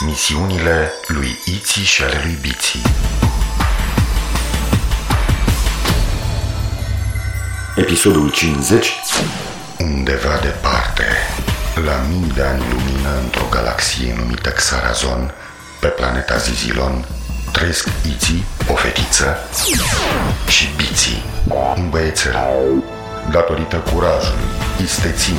Misiunile lui Iții și ale lui Biții Episodul 50 Undeva departe, la mii de ani lumină într-o galaxie numită Xarazon, pe planeta Zizilon, trăiesc Iții, o fetiță, și Biții, un băiețel. Datorită curajului, isteții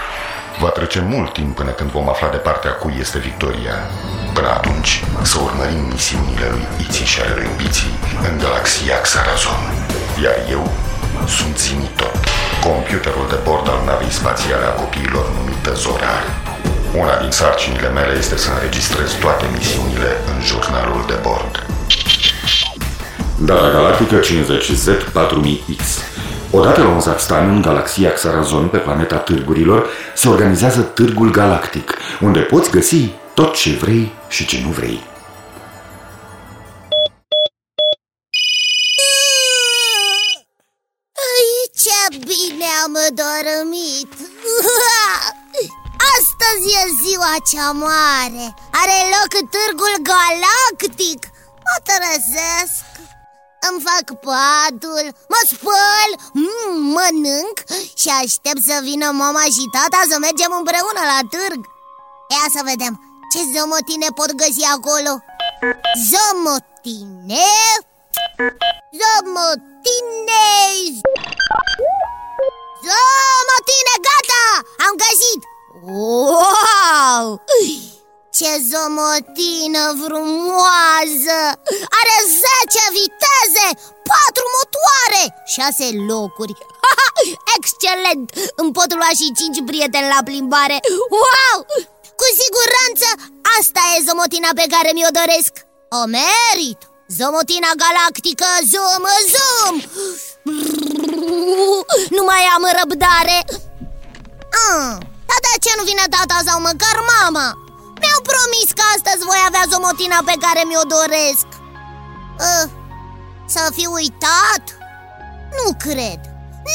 Va trece mult timp până când vom afla de partea cui este victoria. Până atunci, să urmărim misiunile lui Iții și ale lui Biții în galaxia Xarazon. Iar eu sunt Zimitot, computerul de bord al navei spațiale a copiilor numită Zorar. Una din sarcinile mele este să înregistrez toate misiunile în jurnalul de bord. Data galactică 50Z4000X Odată la un Zaxtan, în galaxia Xarazon, pe planeta Târgurilor, se organizează Târgul Galactic, unde poți găsi tot ce vrei și ce nu vrei. Ce bine am dormit! Astăzi e ziua cea mare Are loc târgul galactic Mă trezesc Îmi fac patul Mă spăl mm, Mănânc Și aștept să vină mama și tata Să mergem împreună la târg Ia să vedem Ce zomotine pot găsi acolo Zomotine Zomotine Zomotine, gata! Am găsit! Wow! Ce zomotină frumoasă! Are 10 viteze, 4 motoare, 6 locuri Excelent! Îmi pot lua și 5 prieteni la plimbare Wow! Cu siguranță asta e zomotina pe care mi-o doresc O merit! Zomotina galactică, zoom, zoom! Nu mai am răbdare ah, Dar de ce nu vine tata sau măcar mama? Mi-au promis că astăzi voi avea zomotina pe care mi-o doresc uh, Să fi uitat? Nu cred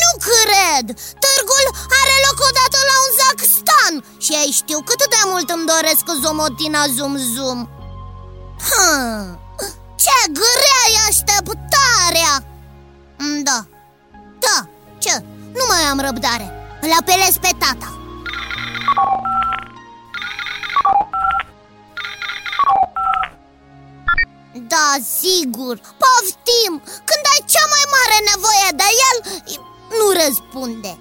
Nu cred! Târgul are loc odată la un Zaxstan Și ai știu cât de mult îmi doresc zomotina Zoom Zoom hmm, Ce grea e așteptarea Da, da, ce? Nu mai am răbdare Îl apelez pe tata Da, sigur, poftim. Când ai cea mai mare nevoie de el, nu răspunde.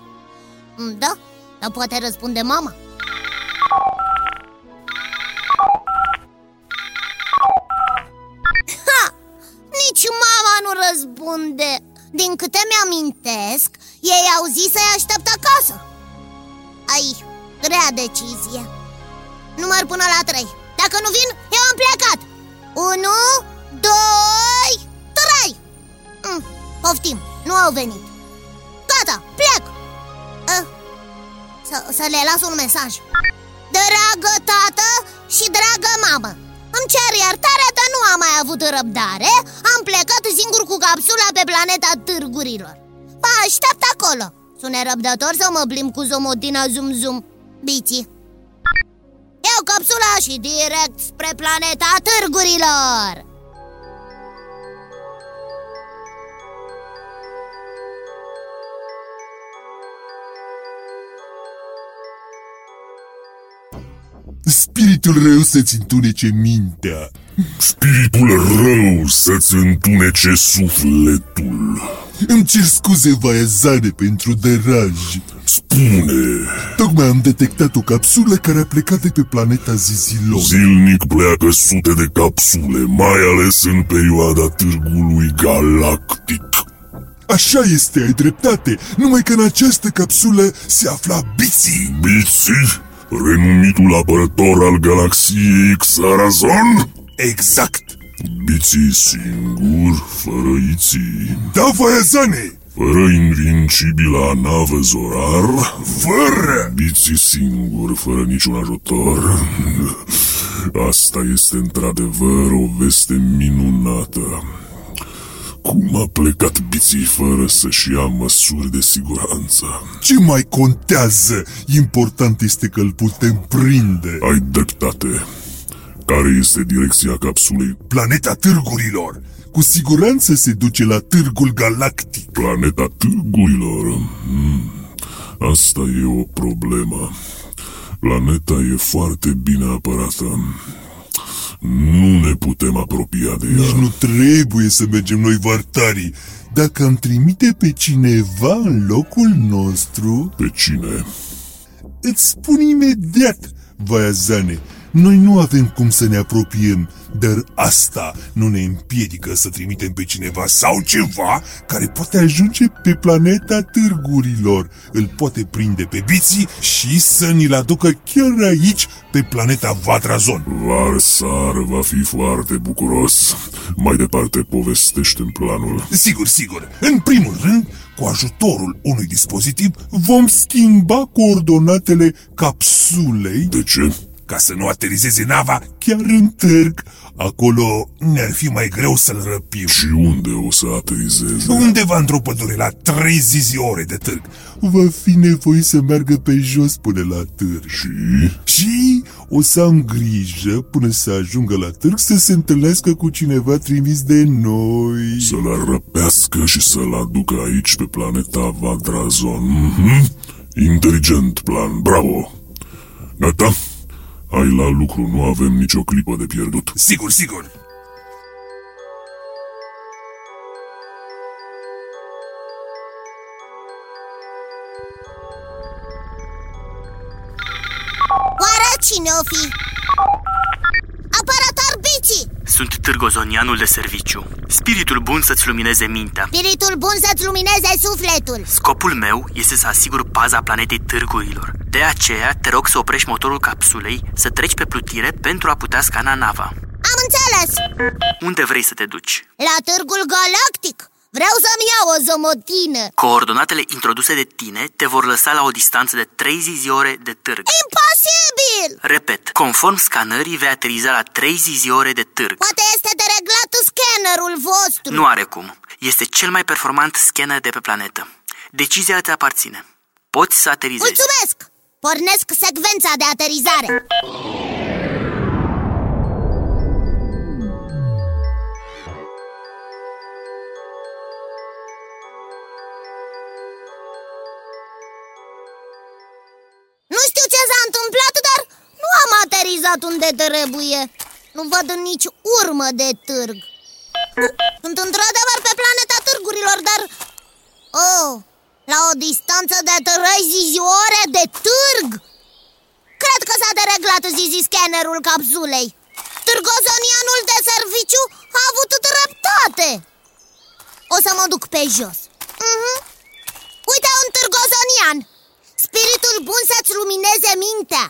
Da, dar poate răspunde mama. Ha! Nici mama nu răspunde. Din câte mi-amintesc, ei au zis să-i aștept acasă. Ai, grea decizie. Număr până la trei. Dacă nu vin, eu am plecat. Unu, doi, trei. Mm, Poftim, nu au venit. Gata, plec. Uh, să, să le las un mesaj. Dragă tată și dragă mamă Îmi cer iertare că nu am mai avut răbdare Am plecat singur cu capsula pe planeta târgurilor. Vă aștept acolo. Sunt nerăbdător să mă plimb cu zomotina Zum Zum. Biții Iau capsula și direct spre planeta târgurilor Spiritul rău să-ți întunece mintea. Spiritul rău să-ți întunece sufletul. Îmi cer scuze, Vaiazane, pentru deraj. Spune. Tocmai am detectat o capsulă care a plecat de pe planeta Zizilon Zilnic pleacă sute de capsule Mai ales în perioada târgului galactic. Așa este, ai dreptate. Numai că în această capsulă se afla Biții. Biții? Renumitul apărător al galaxiei Xarazon? Exact Biții singur, fără iții Da, Vaiazane! Fără invincibila navă Zorar Fără! Biții singur, fără niciun ajutor Asta este într-adevăr o veste minunată cum a plecat biții fără să-și ia măsuri de siguranță? Ce mai contează? Important este că îl putem prinde. Ai dreptate. Care este direcția capsulei? Planeta târgurilor. Cu siguranță se duce la târgul galactic. Planeta târgurilor? Hmm. Asta e o problemă. Planeta e foarte bine apărată. Nu ne putem apropia de ea. Nici nu trebuie să mergem noi vartarii. Dacă am trimite pe cineva în locul nostru... Pe cine? Îți spun imediat, Vaiazane. Noi nu avem cum să ne apropiem, dar asta nu ne împiedică să trimitem pe cineva sau ceva care poate ajunge pe planeta târgurilor. Îl poate prinde pe biții și să ni-l aducă chiar aici, pe planeta Vadrazon. Varsar va fi foarte bucuros. Mai departe povestește în planul. Sigur, sigur. În primul rând, cu ajutorul unui dispozitiv, vom schimba coordonatele capsulei. De ce? Ca să nu aterizeze nava chiar în târg. Acolo ne-ar fi mai greu să-l răpim. Și unde o să aterizeze? Undeva într-o pădure, la 30 ore de târg. Va fi nevoie să meargă pe jos până la târg. Și? Și o să am grijă până să ajungă la târg să se întâlnească cu cineva trimis de noi. Să-l răpească și să-l aducă aici pe planeta Vadrazon. Mm-hmm. Inteligent plan, bravo! Gata? Hai la lucru, nu avem nicio clipă de pierdut. Sigur, sigur. Oare cine o fi? Aparator Bici! Sunt târgozonianul de serviciu. Spiritul bun să-ți lumineze mintea. Spiritul bun să-ți lumineze sufletul. Scopul meu este să asigur paza planetei târgurilor. De aceea te rog să oprești motorul capsulei Să treci pe plutire pentru a putea scana nava. Am înțeles. Unde vrei să te duci? La târgul galactic. Vreau să-mi iau o zomotină. Coordonatele introduse de tine te vor lăsa la o distanță de 30 ore de târg. Imposibil! Repet, conform scanării vei ateriza la 30 ore de târg. Poate este de reglat scannerul vostru. Nu are cum. Este cel mai performant scanner de pe planetă. Decizia te aparține. Poți să aterizezi. Mulțumesc! Pornesc secvența de aterizare aterizat unde trebuie. Nu văd nici urmă de târg. Sunt într-adevăr pe planeta târgurilor, dar... Oh, la o distanță de 30 ore de târg? Cred că s-a dereglat zizi scannerul capsulei Târgozonianul de serviciu a avut dreptate. O să mă duc pe jos. Uh-huh. Uite un târgozonian. Spiritul bun să-ți lumineze mintea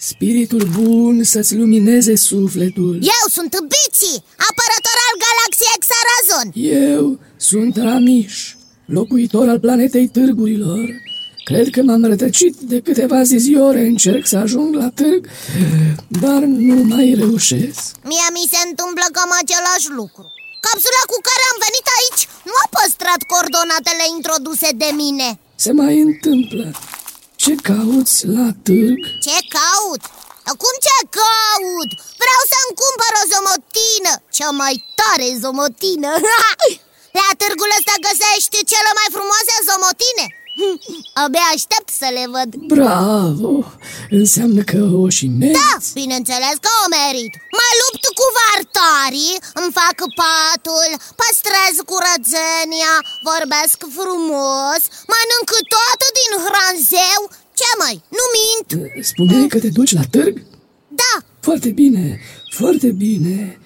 Spiritul bun să-ți lumineze sufletul. Eu sunt Bici, apărător al galaxiei Xarazon Eu sunt Ramiș, locuitor al planetei târgurilor. Cred că m-am rătăcit de câteva ziziore Încerc să ajung la târg, dar nu mai reușesc. Mie mi se întâmplă cam același lucru. Capsula cu care am venit aici nu a păstrat coordonatele introduse de mine. Se mai întâmplă Ce cauți la târg? Ce caut? Cum ce caut? Vreau să-mi cumpăr o zomotină Cea mai tare zomotină La târgul ăsta găsești cele mai frumoase zomotine Abia aștept să le văd Bravo! Înseamnă că o și meriți? Da, bineînțeles că o merit Mă lupt cu vartarii, îmi fac patul, păstrez curățenia, vorbesc frumos Spuneai că te duci la târg? Da, Foarte bine, foarte bine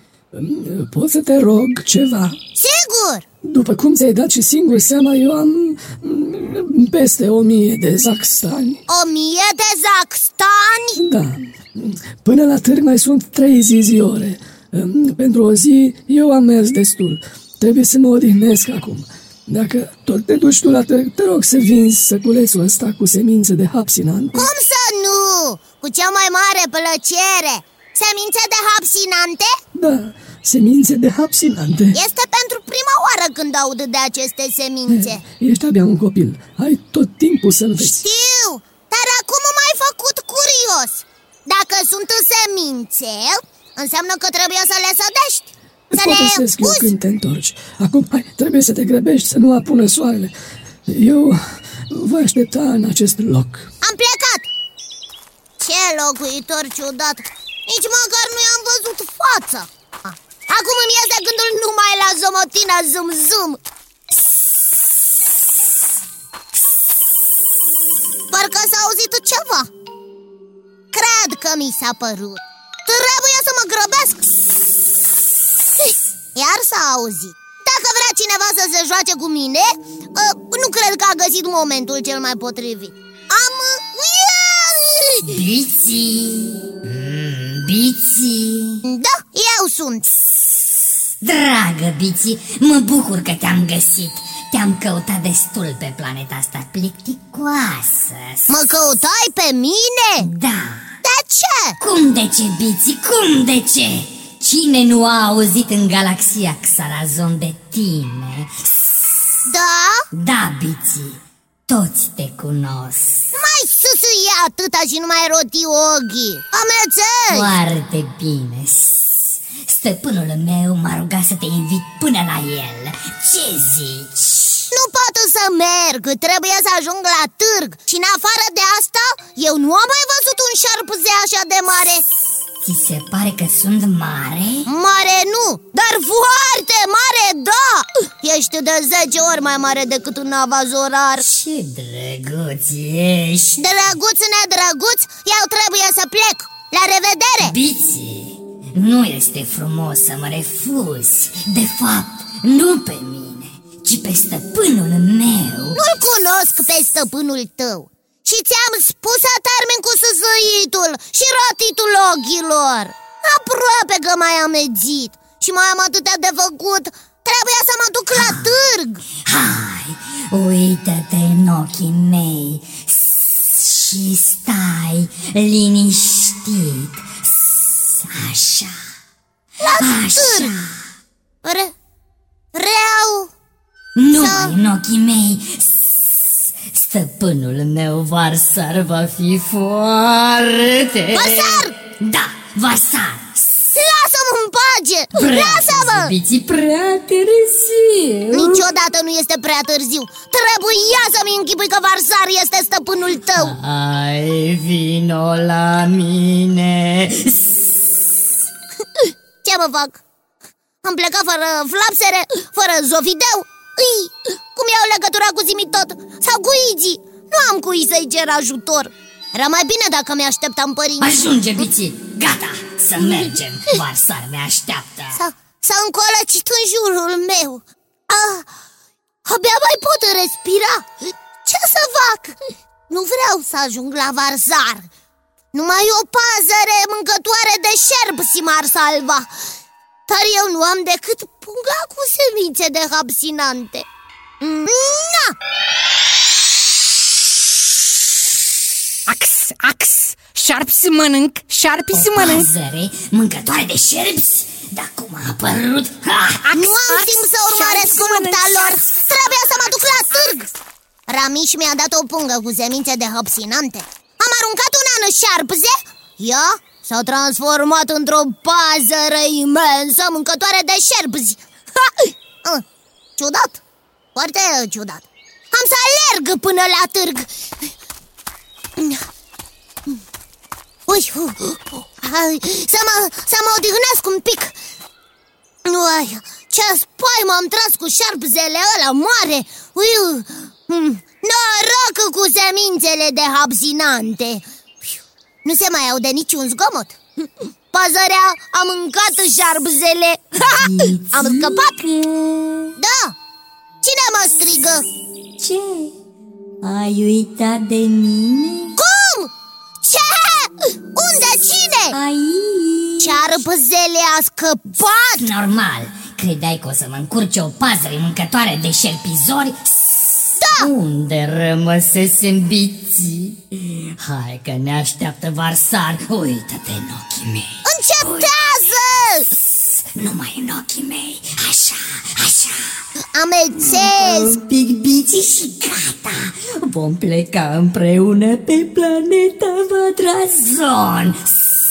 Pot să te rog ceva? sigur După cum ți-ai dat și singur seama, eu am mm, peste o mie de zaxtani. O mie de zaxtani? Da. Până la târg mai sunt trei ziziore. Mm, Pentru o zi eu am mers destul. Trebuie să mă odihnesc acum. Dacă tot te duci tu la târg, te rog să vinzi săculețul ăsta cu semințe de hapsinante. Cum să nu? Cu cea mai mare plăcere Semințe de hapsinante? Da, semințe de hapsinante. Este pentru prima oară când aud de aceste semințe Ești abia un copil. Ai tot timpul să înveți. Știu, dar acum m-ai făcut curios Dacă sunt semințe, înseamnă că trebuie să le sădești Îți Să le povestesc eu uzi când te întorci. Acum, hai, trebuie să te grăbești, să nu apună soarele. Eu voi aștepta în acest loc. Am plecat! Ce locuitor ciudat! Nici măcar nu i-am văzut fața! Acum îmi iese gândul numai la zomotina zum-zum Parcă s-a auzit ceva. Cred că mi s-a părut. Trebuie să mă grăbesc Iar s-a auzit. Dacă vrea cineva să se joace cu mine ă, Nu cred că a găsit momentul cel mai potrivit. Am... Biții, mm, biții. Da, eu sunt. Dragă Biții, mă bucur că te-am găsit. Te-am căutat destul pe planeta asta plicticoasă. Mă căutai pe mine? Da. De ce? Cum de ce, Biții, cum de ce? Cine nu a auzit în galaxia Xarazon de tine? Da? Da, Biții, toți te cunosc Mai susâie atâta și nu mai roti ochii Amețești! Foarte bine Stăpânul meu m-a rugat să te invit până la el Ce zici? Nu pot să merg, trebuie să ajung la târg Și în afară de asta, eu nu am mai văzut un șarpze așa de mare Ți se pare că sunt mare? Mare nu, dar foarte mare, da! Ești de 10 ori mai mare decât un avazorar Ce drăguț ești! Drăguț, nedrăguț, eu trebuie să plec. La revedere! Biții, nu este frumos să mă refuzi. De fapt, nu pe mine, ci pe stăpânul meu. Nu-l cunosc pe stăpânul tău Și ți-am spus să termin cu săsăitul și rotitul ochilor. Aproape că mai am edzit Și mai am atâtea de făcut. Trebuie să mă duc la târg. Hai, uită-te în ochii mei și stai liniștit. Așa, La așa. târg. Re... Reau. Nu Să- în ochii mei Stăpânul meu Varsar va fi foarte Varsar! Da, Varsar Lasă-mă în pace! Lasă-mă! Biții prea târziu Niciodată nu este prea târziu Trebuia să-mi închipui că Varsar este stăpânul tău Hai, vino la mine Ce mă fac? Am plecat fără flapsere, fără zofideu Ii, Cum iau legătura cu Zimi tot? Sau cu Izi? Nu am cui să-i cer ajutor. Era mai bine dacă mi-așteptam părinții. Ajunge, Biții, gata, să mergem. Varsar ne așteaptă. S-a, s-a încolăcit în jurul meu. Ah, Abia mai pot respira. Ce să fac? Nu vreau să ajung la Varzar. Numai o pazăre mâncătoare de șerpsi m-ar salva Dar eu nu am decât punga cu semințe de hapsinante Na! Ax, ax, șarpi mănânc, șarpi O mănânc. pazăre mâncătoare de șerpsi Dar cum a apărut? Ha, Nu am timp să urmăresc lupta lor Trebuie să mă duc la târg. Ramiș mi-a dat o pungă cu semințe de hăpsinante Am aruncat una în șarpze. Ea s-a transformat într-o pazăre imensă mâncătoare de șerpzi ha! Ah, Ciudat, foarte ciudat. Am să alerg până la târg. Uși, uh, uh, hai, să mă, să mă odihnesc un pic. Uai, ce spaimă am tras cu șarpzele ăla mare. Ui, mm, Noroc cu semințele de hapsinante Nu se mai aude niciun zgomot Păzărea a mâncat șarpzele Am scăpat Da, cine mă strigă? Ce? Ai uitat de mine? Cum? Ce? Unde? Cine? Aici Șarpzele a scăpat Normal, credeai că o să mă încurce o pazăre mâncătoare de șerpizori? Da! Unde rămăsesem biții? Hai că ne așteaptă varsar Uită-te în ochii mei Încetează! Numai în ochii mei Așa, așa Amețesc! Un pic biții și gata Vom pleca împreună pe planeta Vadrazon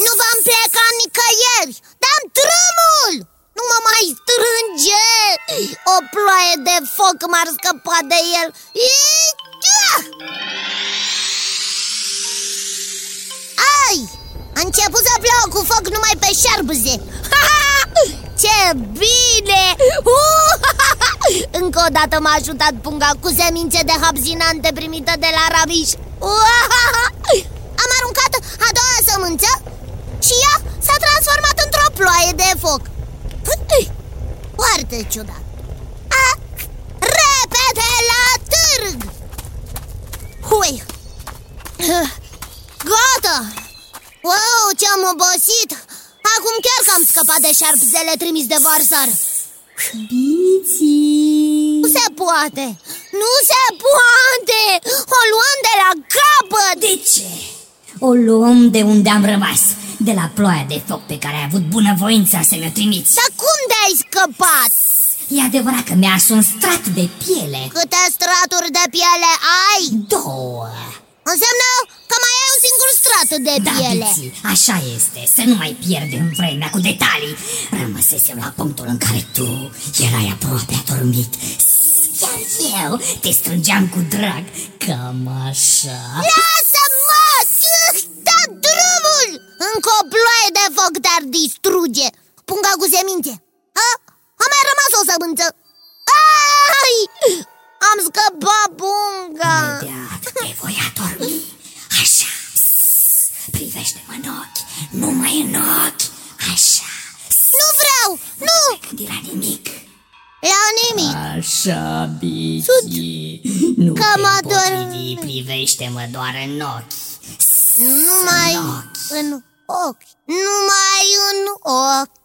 Nu vom pleca nicăieri Dăm drumul! Nu mă mai strânge! O ploaie de foc m-ar scăpa de el Ia! Ai! A început să plouă cu foc numai pe șarbuze Ce bine! Încă o dată m-a ajutat punga cu semințe de hapzinante primită de la Rabiș Am aruncat a doua sămânță și ea s-a transformat într-o ploaie de foc Foarte ciudat. A, Repede la târg. Hui. Gata. Wow, ce-am obosit. Acum chiar că am scăpat de șarpzele trimis de varsar. Biții Nu se poate. Nu se poate. O luăm de la capăt. De ce? O luăm de unde am rămas De la ploaia de foc pe care ai avut bunăvoința să mi-o trimiți. Dar cum de-ai scăpat? E adevărat că mi-a ars un strat de piele. Câte straturi de piele ai? Două. Înseamnă că mai ai un singur strat de Da, piele. Biții, așa este, să nu mai pierdem vremea cu detalii. Rămăsesem la punctul în care tu erai aproape adormit. Iar eu te strângeam cu drag, cam așa. Lasă-mă! Da drumul! Încă o ploaie de foc te-ar distruge. Punga cu semințe A? A mai rămas o sămânță. Ai! Am scăpat punga Imediat te voi adormi. Așa Privește-mă în ochi Numai în ochi. Așa Nu vreau! Nu! Gândi la nimic. La nimic. Așa, Bici Nu Că te mă dor- împotrivi, Privește-mă doar în ochi. Numai în ochi Numai în ochi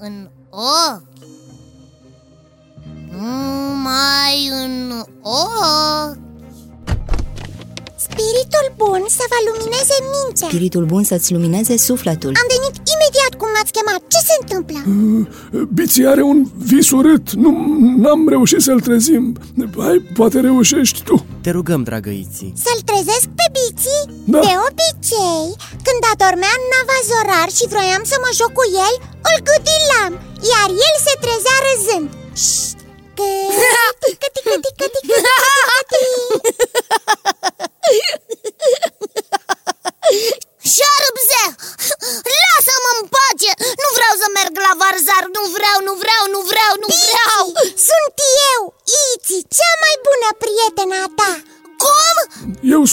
în ochi. Numai în ochi. Spiritul bun să vă lumineze mintea. Spiritul bun să-ți lumineze sufletul. Am venit imediat cum m-ați chemat. Ce se întâmplă? Biții are un vis urât. Nu n-am reușit să-l trezim. Hai, poate reușești tu. Te rugăm, dragă Iții Să-l trezesc pe biții? Da. De obicei, când adormea în nava zorar și vroiam să mă joc cu el Îl gâdilam, iar el se trezea râzând Șt, Căti, căti, căti, căti, căti, căti. Șarpze! Lasă-mă în pace! Nu vreau să merg la varzar! Nu vreau, nu vreau, nu vreau, nu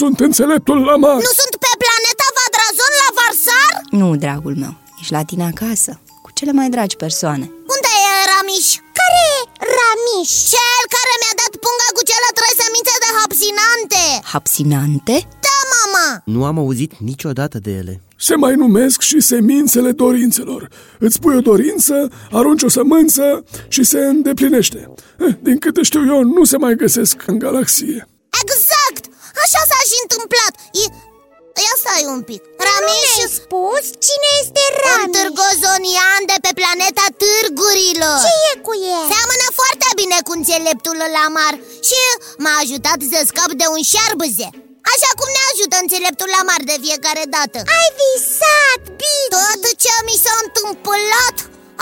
sunt înțeleptul Lamar Nu sunt pe planeta Vadrazon la varsar? Nu, dragul meu, ești la tine acasă Cu cele mai dragi persoane Unde e Ramiș? Care e Ramiș? Cel care mi-a dat punga cu cele trei semințe de hapsinante Hapsinante? Da, mama! Nu am auzit niciodată de ele Se mai numesc și semințele dorințelor Îți pui o dorință, arunci o sămânță și se îndeplinește Eh, Din câte știu eu, nu se mai găsesc în galaxie Exact! Așa s-a și întâmplat. E... Ia stai un pic. Ramiș Nu mi-ai spus? Cine este Un Ramiș târgozonian de pe planeta Târgurilor. Ce e cu el? Seamănă foarte bine cu înțeleptul Lamar Și m-a ajutat să scap de un șarbăze Așa cum ne ajută înțeleptul Lamar de fiecare dată. Ai visat, Bici Tot ce mi s-a întâmplat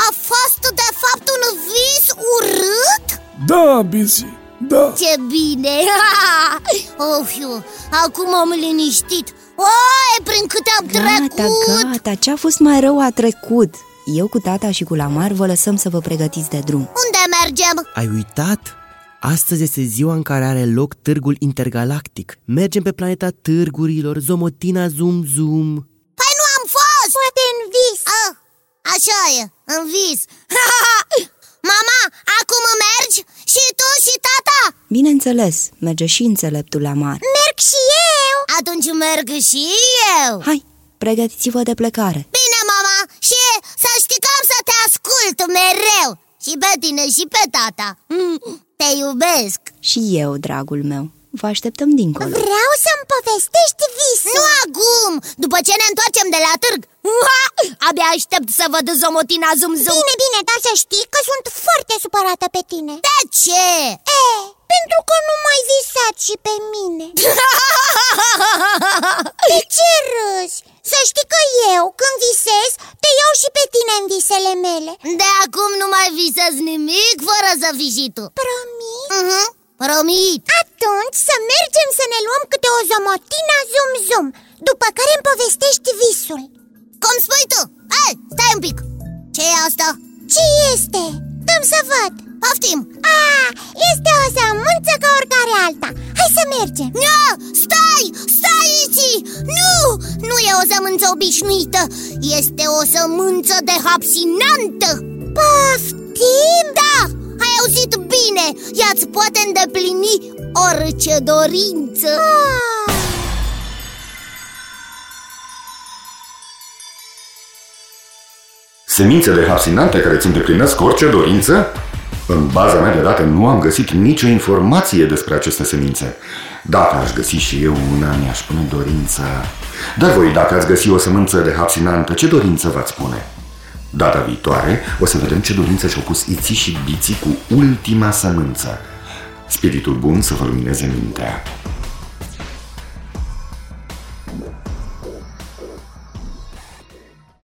a fost de fapt un vis urât? Da, Bizi, da Ce bine! Of, eu, acum am liniștit Oi, prin câte am Gata, trecut gata, ce-a fost mai rău a trecut Eu cu tata și cu Lamar vă lăsăm să vă pregătiți de drum Unde mergem? Ai uitat? Astăzi este ziua în care are loc târgul intergalactic Mergem pe planeta târgurilor, Zomotina Zum Zum Păi nu am fost! Poate în vis Așa e, în vis Mama, acum mergi? Și tu și tata? Bineînțeles, merge și înțeleptul la mar Merg și eu. Atunci merg și eu. Hai, pregătiți-vă de plecare. Bine, mama, și să știi că am să te ascult mereu. Și pe tine și pe tata. Te iubesc. Și eu, dragul meu, vă așteptăm dincolo. Vreau să-mi povestești visul. Nu acum, după ce ne întoarcem de la târg. Abia aștept să văd zomotina zum zum Bine, bine, dar să știi că sunt foarte supărată pe tine. De ce? E, pentru că nu mai visat și pe mine. De ce râzi? Să știi că eu, când visez, te iau și pe tine în visele mele. De acum nu mai visez nimic fără să fii și tu. Promit? uh-huh. Promit! Atunci să mergem să ne luăm câte o zomotina zum-zum După care îmi povestești visul. Cum spui tu? Hai, stai un pic. Ce e asta? Ce este? Dăm să văd. Poftim. A, este o sămânță ca oricare alta. Hai să mergem. Ia, stai, stai Iți Nu, nu e o sămânță obișnuită. Este o sămânță de hapsinantă. Poftim? Da, ai auzit bine Ea îți poate îndeplini orice dorință ah. Semințe de hapsinante care îți îndeplinesc orice dorință? În baza mea de date nu am găsit nicio informație despre aceste semințe. Dacă aș găsi și eu una, mi-aș pune dorința... Dar voi, dacă ați găsi o sămânță de hapsinantă, ce dorință v-ați spune? Data viitoare o să vedem ce dorință și-au pus Iții și Biții cu ultima sămânță. Spiritul bun să vă lumineze mintea.